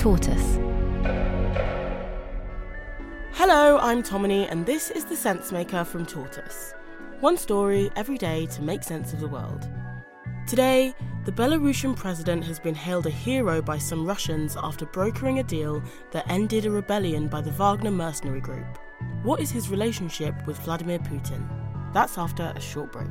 Tortoise. Hello, I'm Tomini, and this is the Sensemaker from Tortoise. One story every day to make sense of the world. Today, the Belarusian president has been hailed a hero by some Russians after brokering a deal that ended a rebellion by the Wagner mercenary group. What is his relationship with Vladimir Putin? That's after a short break.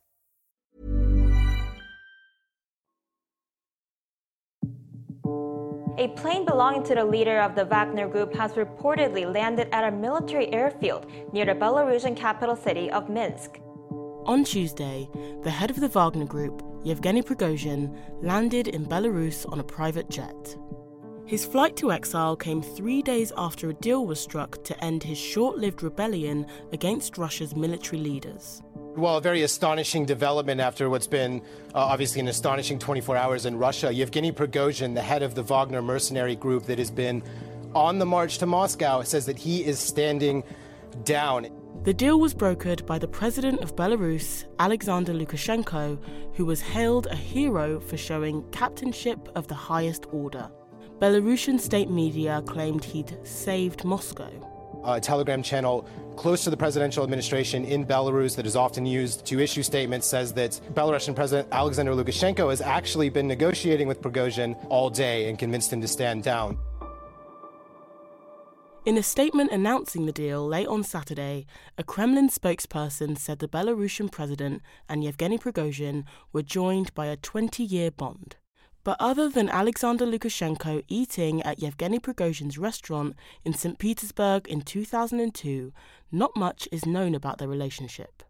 A plane belonging to the leader of the Wagner Group has reportedly landed at a military airfield near the Belarusian capital city of Minsk. On Tuesday, the head of the Wagner Group, Yevgeny Prigozhin, landed in Belarus on a private jet. His flight to exile came three days after a deal was struck to end his short lived rebellion against Russia's military leaders. Well, a very astonishing development after what's been uh, obviously an astonishing 24 hours in Russia. Yevgeny Prigozhin, the head of the Wagner mercenary group that has been on the march to Moscow, says that he is standing down. The deal was brokered by the president of Belarus, Alexander Lukashenko, who was hailed a hero for showing captainship of the highest order. Belarusian state media claimed he'd saved Moscow. A Telegram channel close to the presidential administration in Belarus that is often used to issue statements says that Belarusian President Alexander Lukashenko has actually been negotiating with Prigozhin all day and convinced him to stand down. In a statement announcing the deal late on Saturday, a Kremlin spokesperson said the Belarusian president and Yevgeny Prigozhin were joined by a 20 year bond. But other than Alexander Lukashenko eating at Yevgeny Prigozhin's restaurant in St. Petersburg in 2002, not much is known about their relationship.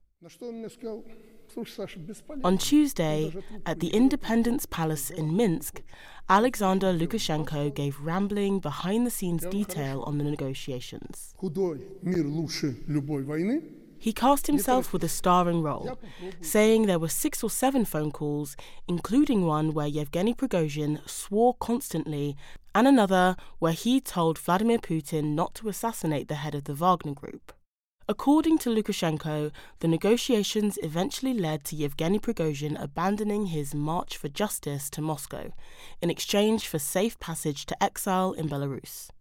On Tuesday, at the Independence Palace in Minsk, Alexander Lukashenko gave rambling behind the scenes detail on the negotiations. He cast himself with a starring role, saying there were six or seven phone calls, including one where Yevgeny Prigozhin swore constantly, and another where he told Vladimir Putin not to assassinate the head of the Wagner Group. According to Lukashenko, the negotiations eventually led to Yevgeny Prigozhin abandoning his march for justice to Moscow in exchange for safe passage to exile in Belarus.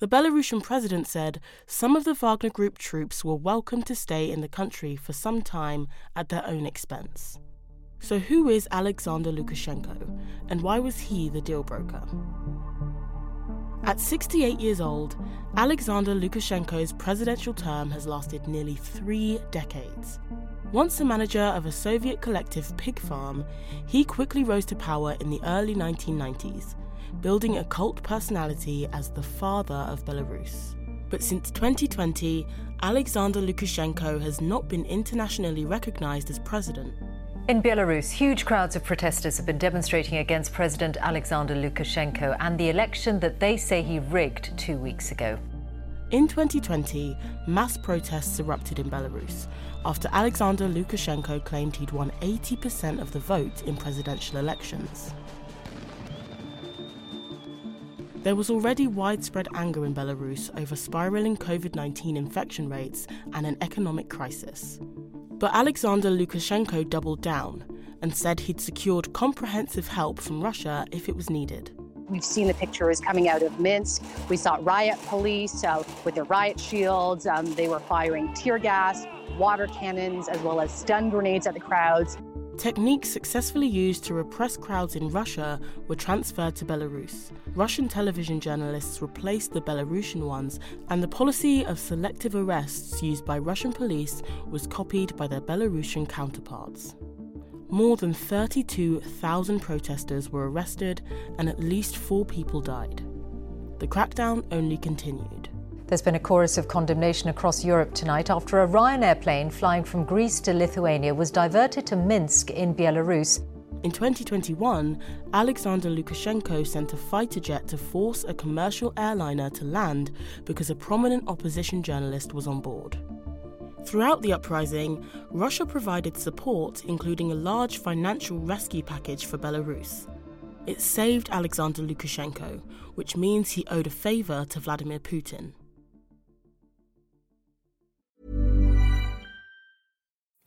The Belarusian president said some of the Wagner Group troops were welcome to stay in the country for some time at their own expense. So, who is Alexander Lukashenko, and why was he the deal broker? At 68 years old, Alexander Lukashenko's presidential term has lasted nearly three decades. Once a manager of a Soviet collective pig farm, he quickly rose to power in the early 1990s, building a cult personality as the father of Belarus. But since 2020, Alexander Lukashenko has not been internationally recognized as president. In Belarus, huge crowds of protesters have been demonstrating against President Alexander Lukashenko and the election that they say he rigged two weeks ago. In 2020, mass protests erupted in Belarus after Alexander Lukashenko claimed he'd won 80% of the vote in presidential elections. There was already widespread anger in Belarus over spiraling COVID 19 infection rates and an economic crisis. But Alexander Lukashenko doubled down and said he'd secured comprehensive help from Russia if it was needed. We've seen the pictures coming out of Minsk. We saw riot police uh, with their riot shields. Um, they were firing tear gas, water cannons, as well as stun grenades at the crowds. Techniques successfully used to repress crowds in Russia were transferred to Belarus. Russian television journalists replaced the Belarusian ones, and the policy of selective arrests used by Russian police was copied by their Belarusian counterparts. More than 32,000 protesters were arrested, and at least four people died. The crackdown only continued. There's been a chorus of condemnation across Europe tonight after a Ryanair plane flying from Greece to Lithuania was diverted to Minsk in Belarus. In 2021, Alexander Lukashenko sent a fighter jet to force a commercial airliner to land because a prominent opposition journalist was on board. Throughout the uprising, Russia provided support, including a large financial rescue package for Belarus. It saved Alexander Lukashenko, which means he owed a favour to Vladimir Putin.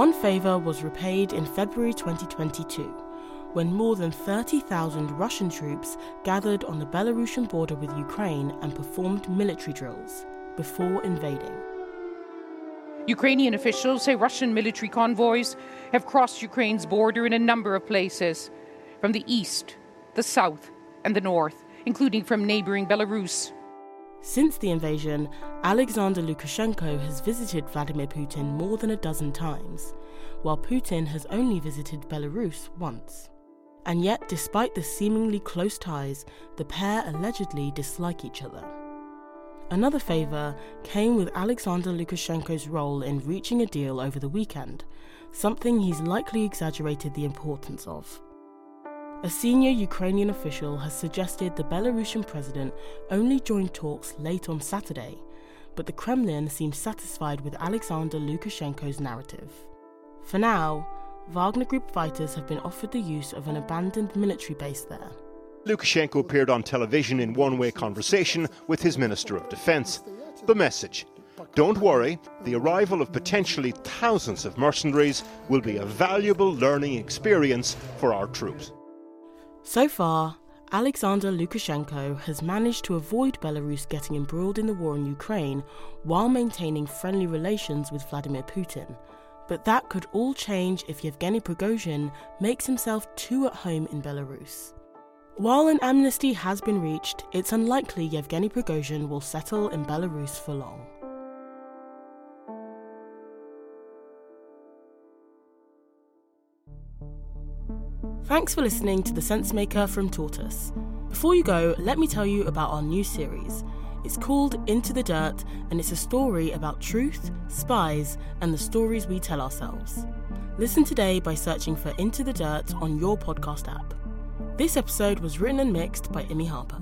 One favour was repaid in February 2022 when more than 30,000 Russian troops gathered on the Belarusian border with Ukraine and performed military drills before invading. Ukrainian officials say Russian military convoys have crossed Ukraine's border in a number of places from the east, the south, and the north, including from neighbouring Belarus. Since the invasion, Alexander Lukashenko has visited Vladimir Putin more than a dozen times, while Putin has only visited Belarus once. And yet, despite the seemingly close ties, the pair allegedly dislike each other. Another favour came with Alexander Lukashenko's role in reaching a deal over the weekend, something he's likely exaggerated the importance of. A senior Ukrainian official has suggested the Belarusian president only joined talks late on Saturday, but the Kremlin seems satisfied with Alexander Lukashenko's narrative. For now, Wagner Group fighters have been offered the use of an abandoned military base there. Lukashenko appeared on television in one way conversation with his Minister of Defence. The message Don't worry, the arrival of potentially thousands of mercenaries will be a valuable learning experience for our troops. So far, Alexander Lukashenko has managed to avoid Belarus getting embroiled in the war in Ukraine while maintaining friendly relations with Vladimir Putin but that could all change if Yevgeny Prigozhin makes himself too at home in Belarus. While an amnesty has been reached, it's unlikely Yevgeny Prigozhin will settle in Belarus for long. Thanks for listening to The Sensemaker from Tortoise. Before you go, let me tell you about our new series. It's called Into the Dirt, and it's a story about truth, spies, and the stories we tell ourselves. Listen today by searching for Into the Dirt on your podcast app. This episode was written and mixed by Emmy Harper.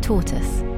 Tortoise.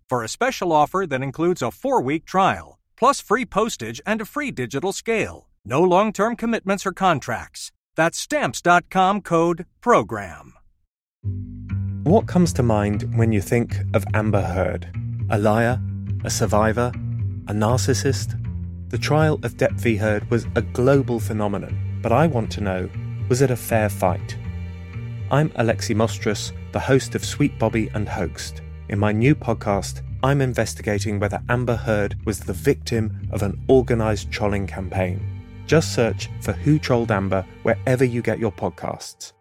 for a special offer that includes a four week trial, plus free postage and a free digital scale. No long term commitments or contracts. That's stamps.com code PROGRAM. What comes to mind when you think of Amber Heard? A liar? A survivor? A narcissist? The trial of Depp v. Heard was a global phenomenon, but I want to know was it a fair fight? I'm Alexi Mostrous, the host of Sweet Bobby and Hoaxed. In my new podcast, I'm investigating whether Amber Heard was the victim of an organised trolling campaign. Just search for Who Trolled Amber wherever you get your podcasts.